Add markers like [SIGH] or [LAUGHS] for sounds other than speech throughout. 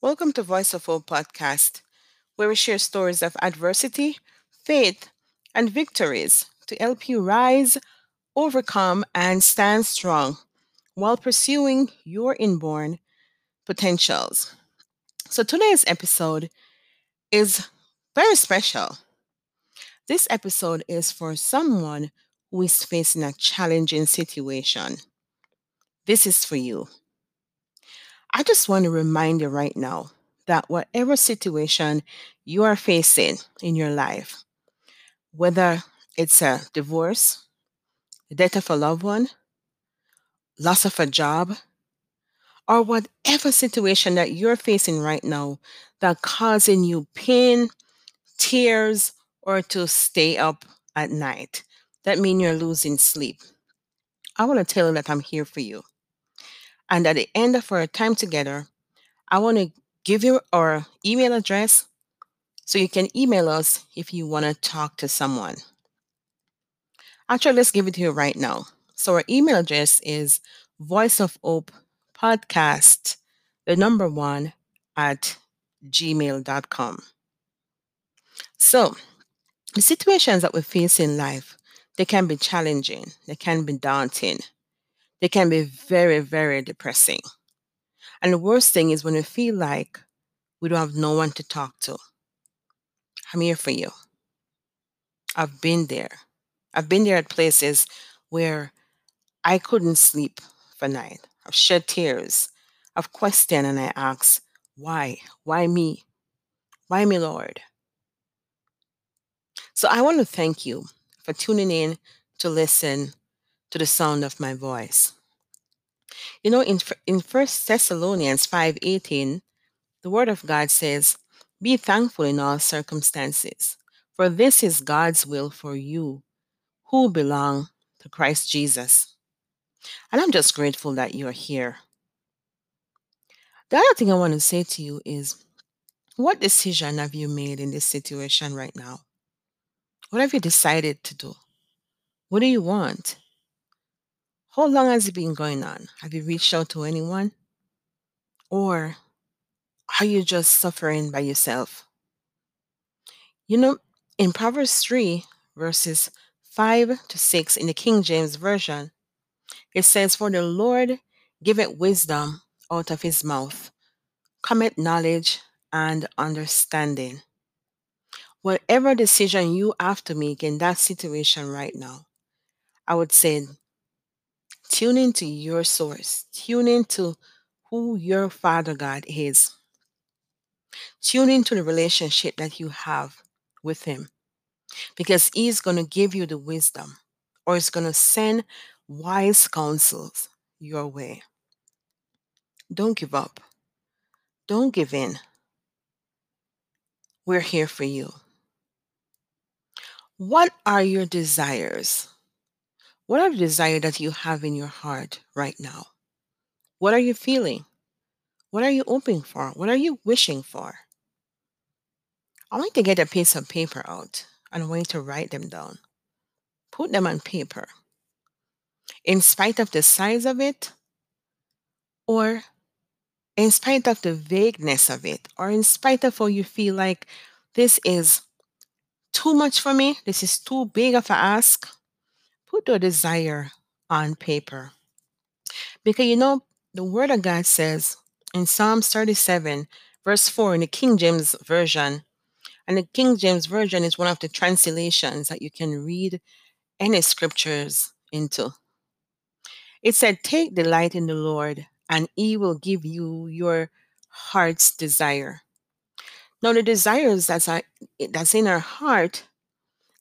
Welcome to Voice of Hope podcast, where we share stories of adversity, faith, and victories to help you rise, overcome, and stand strong while pursuing your inborn potentials. So, today's episode is very special. This episode is for someone who is facing a challenging situation. This is for you. I just want to remind you right now that whatever situation you are facing in your life, whether it's a divorce, the death of a loved one, loss of a job, or whatever situation that you're facing right now that causing you pain, tears, or to stay up at night. That means you're losing sleep. I want to tell you that I'm here for you. And at the end of our time together, I want to give you our email address so you can email us if you want to talk to someone. Actually, let's give it to you right now. So our email address is voice of hope podcast, the number one at gmail.com. So the situations that we face in life, they can be challenging, they can be daunting, they can be very, very depressing. And the worst thing is when we feel like we don't have no one to talk to. I'm here for you. I've been there. I've been there at places where I couldn't sleep for night. I've shed tears. I've questioned and I asked, why? Why me? Why me, Lord? So I want to thank you for tuning in to listen to the sound of my voice. You know, in in First Thessalonians five eighteen, the Word of God says, "Be thankful in all circumstances, for this is God's will for you, who belong to Christ Jesus." And I'm just grateful that you're here. The other thing I want to say to you is, what decision have you made in this situation right now? What have you decided to do? What do you want? How long has it been going on? Have you reached out to anyone? Or are you just suffering by yourself? You know, in Proverbs 3, verses 5 to 6 in the King James Version, it says, For the Lord giveth wisdom out of his mouth, cometh knowledge and understanding. Whatever decision you have to make in that situation right now, I would say tune into your source, tune into who your Father God is, tune into the relationship that you have with Him because He's going to give you the wisdom or He's going to send wise counsels your way. Don't give up. Don't give in. We're here for you. What are your desires? What are the desires that you have in your heart right now? What are you feeling? What are you hoping for? What are you wishing for? I want you to get a piece of paper out and I want you to write them down. Put them on paper. In spite of the size of it, or in spite of the vagueness of it, or in spite of how you feel like this is too much for me, this is too big of a ask, put your desire on paper. Because you know, the Word of God says in Psalms 37, verse 4 in the King James Version, and the King James Version is one of the translations that you can read any scriptures into. It said, Take delight in the Lord, and he will give you your heart's desire. Now, the desires that's, uh, that's in our heart,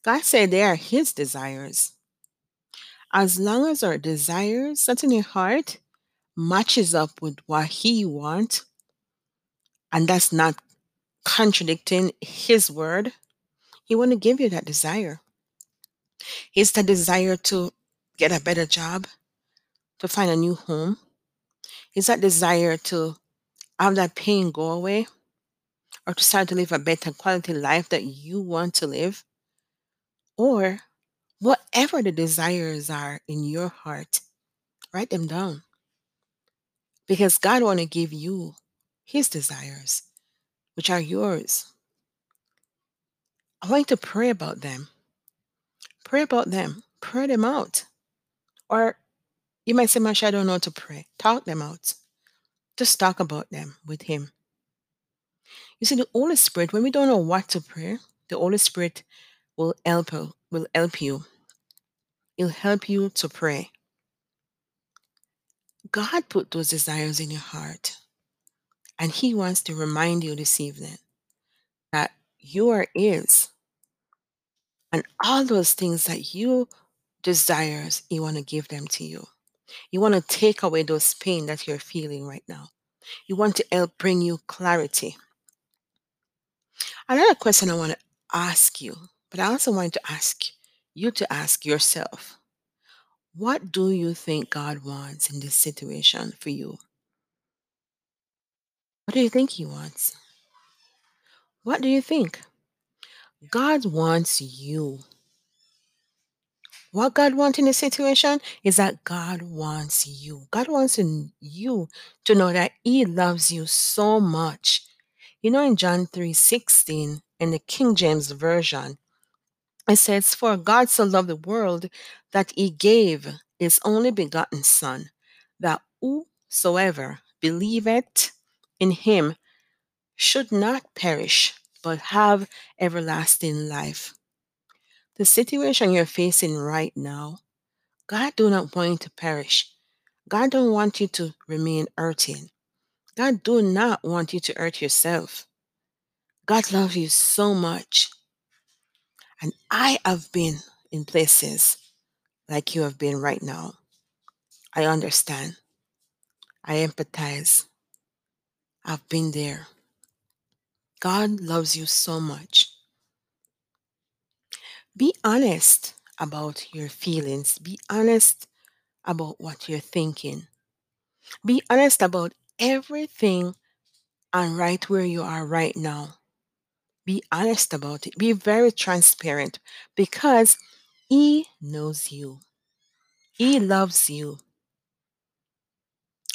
God said they are his desires. As long as our desires that's in your heart matches up with what he wants, and that's not contradicting his word, he want to give you that desire. It's the desire to get a better job, to find a new home. It's that desire to have that pain go away or to start to live a better quality life that you want to live. Or whatever the desires are in your heart, write them down. Because God want to give you His desires, which are yours. I want you to pray about them. Pray about them. Pray them out. Or you might say, Masha, I don't know how to pray. Talk them out. Just talk about them with Him. You see, the Holy Spirit, when we don't know what to pray, the Holy Spirit will help will help you. He'll help you to pray. God put those desires in your heart. And He wants to remind you this evening that you are His. And all those things that you desires, He want to give them to you. You want to take away those pain that you're feeling right now. You want to help bring you clarity. Another question I want to ask you, but I also want to ask you to ask yourself what do you think God wants in this situation for you? What do you think He wants? What do you think? God wants you. What God wants in this situation is that God wants you. God wants you to know that He loves you so much. You know, in John 3 16, in the King James Version, it says, For God so loved the world that He gave His only begotten Son, that whosoever believeth in Him should not perish, but have everlasting life. The situation you're facing right now, God do not want you to perish. God don't want you to remain hurting. God do not want you to hurt yourself. God loves you so much. And I have been in places like you have been right now. I understand. I empathize. I've been there. God loves you so much. Be honest about your feelings. Be honest about what you're thinking. Be honest about everything and right where you are right now. Be honest about it. Be very transparent because He knows you. He loves you.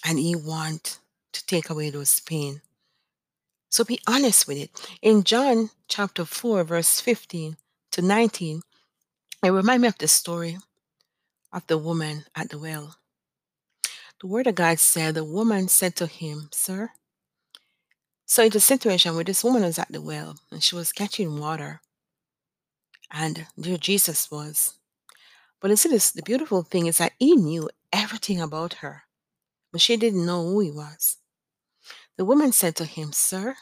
And He wants to take away those pain. So be honest with it. In John chapter 4, verse 15 to 19, it reminds me of the story of the woman at the well. The word of God said, The woman said to him, Sir, so it's a situation where this woman was at the well and she was catching water. And there Jesus was. But you see, this, the beautiful thing is that he knew everything about her, but she didn't know who he was. The woman said to him, Sir,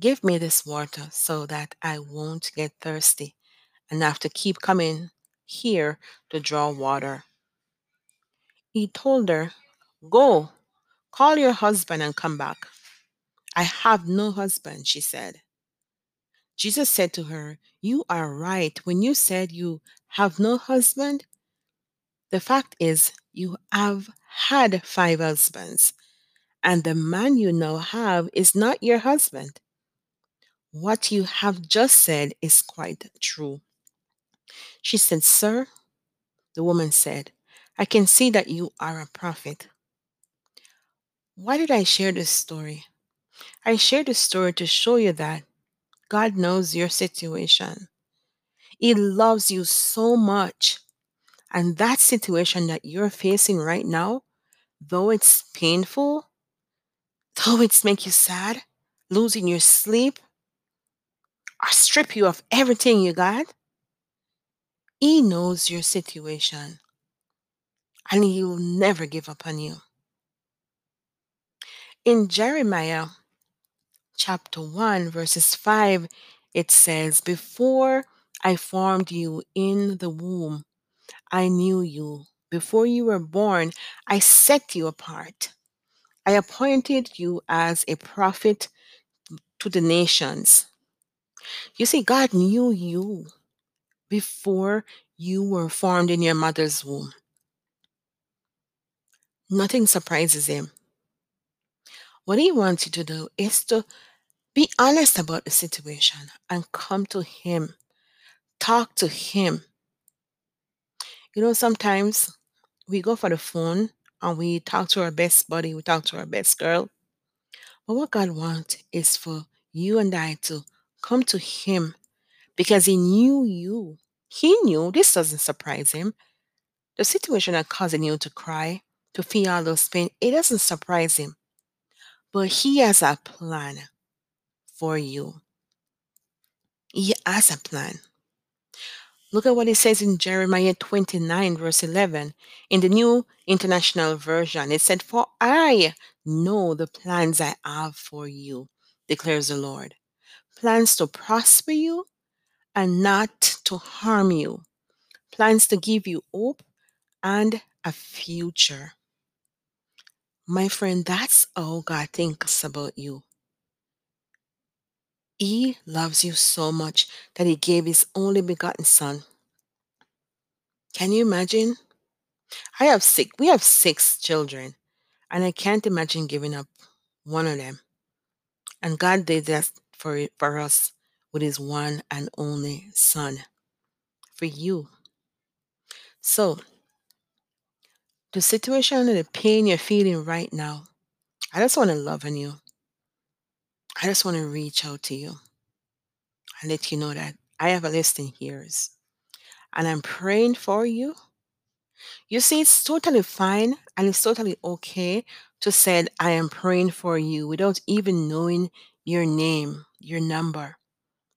give me this water so that I won't get thirsty and have to keep coming here to draw water. He told her, Go, call your husband and come back. I have no husband, she said. Jesus said to her, You are right when you said you have no husband. The fact is, you have had five husbands, and the man you now have is not your husband. What you have just said is quite true. She said, Sir, the woman said, I can see that you are a prophet. Why did I share this story? I share this story to show you that God knows your situation. He loves you so much. And that situation that you're facing right now, though it's painful, [LAUGHS] though it's make you sad, losing your sleep, or strip you of everything you got, he knows your situation. And he will never give up on you. In Jeremiah chapter 1, verses 5, it says, Before I formed you in the womb, I knew you. Before you were born, I set you apart. I appointed you as a prophet to the nations. You see, God knew you before you were formed in your mother's womb. Nothing surprises him. What he wants you to do is to be honest about the situation and come to him. Talk to him. You know, sometimes we go for the phone and we talk to our best buddy, we talk to our best girl. But what God wants is for you and I to come to Him because He knew you. He knew this doesn't surprise Him. The situation that causing you to cry, to feel all those pain, it doesn't surprise Him. But He has a plan for you. He has a plan. Look at what it says in Jeremiah 29, verse 11. In the New International Version, it said, For I know the plans I have for you, declares the Lord. Plans to prosper you and not to harm you. Plans to give you hope and a future. My friend, that's how God thinks about you. He loves you so much that He gave His only begotten Son. Can you imagine? I have six, we have six children, and I can't imagine giving up one of them. And God did that for, for us with His one and only Son, for you. So, the situation and the pain you're feeling right now, I just want to love on you. I just want to reach out to you and let you know that I have a listening ears and I'm praying for you. You see, it's totally fine and it's totally okay to say, I am praying for you without even knowing your name, your number,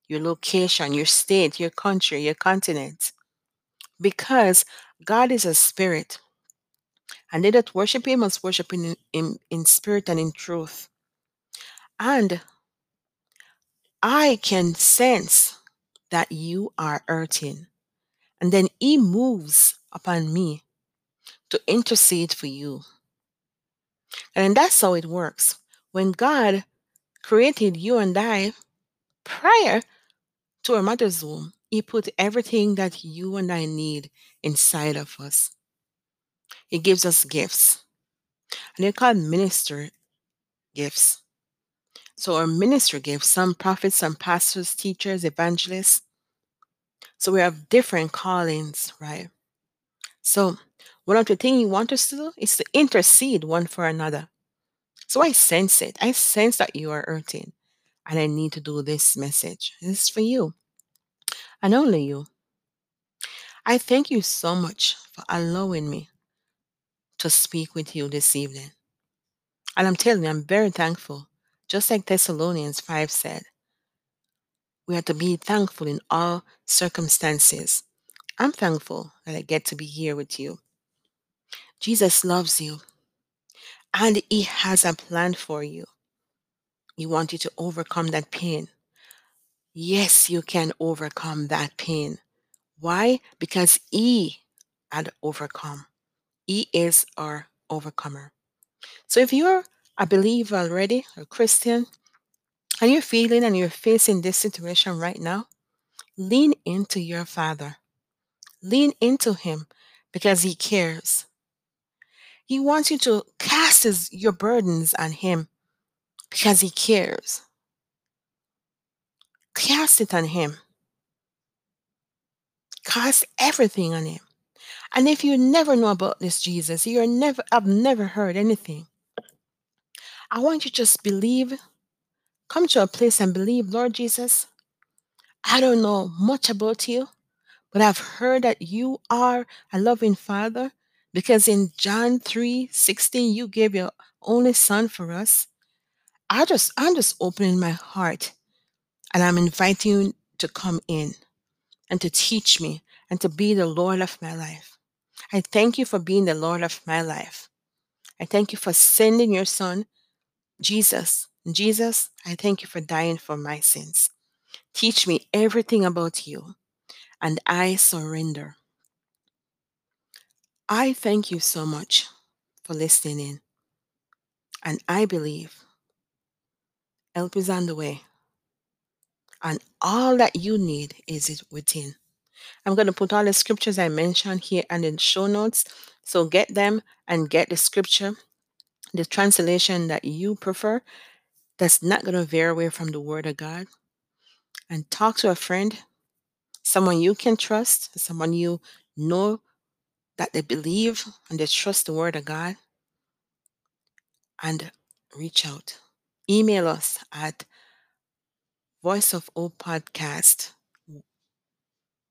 your location, your state, your country, your continent. Because God is a spirit and they that worship him must worship him in, in spirit and in truth. And I can sense that you are hurting. And then he moves upon me to intercede for you. And that's how it works. When God created you and I prior to our mother's womb, he put everything that you and I need inside of us. He gives us gifts. And they're called minister gifts. So our ministry gifts, some prophets, some pastors, teachers, evangelists. So we have different callings, right? So one of the things you want us to do is to intercede one for another. So I sense it. I sense that you are hurting. And I need to do this message. This is for you. And only you. I thank you so much for allowing me to speak with you this evening. And I'm telling you, I'm very thankful. Just like Thessalonians 5 said, we are to be thankful in all circumstances. I'm thankful that I get to be here with you. Jesus loves you and He has a plan for you. He wants you to overcome that pain. Yes, you can overcome that pain. Why? Because He had overcome. He is our overcomer. So if you're a believer already, a Christian, and you're feeling and you're facing this situation right now, lean into your Father. Lean into Him because He cares. He wants you to cast his, your burdens on Him because He cares. Cast it on Him. Cast everything on Him. And if you never know about this Jesus, you're never, I've never heard anything. I want you to just believe, come to a place and believe, Lord Jesus, I don't know much about you, but I've heard that you are a loving Father because in John 3 16, you gave your only Son for us. I just, I'm just opening my heart and I'm inviting you to come in and to teach me and to be the Lord of my life. I thank you for being the Lord of my life. I thank you for sending your Son, Jesus. Jesus, I thank you for dying for my sins. Teach me everything about you, and I surrender. I thank you so much for listening in, and I believe help is on the way, and all that you need is within. I'm going to put all the scriptures I mentioned here and in show notes, so get them and get the scripture, the translation that you prefer, that's not going to veer away from the Word of God, and talk to a friend, someone you can trust, someone you know that they believe and they trust the Word of God, and reach out. email us at voice of hope podcast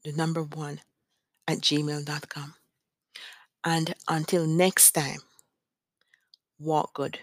the number one at gmail.com and until next time walk good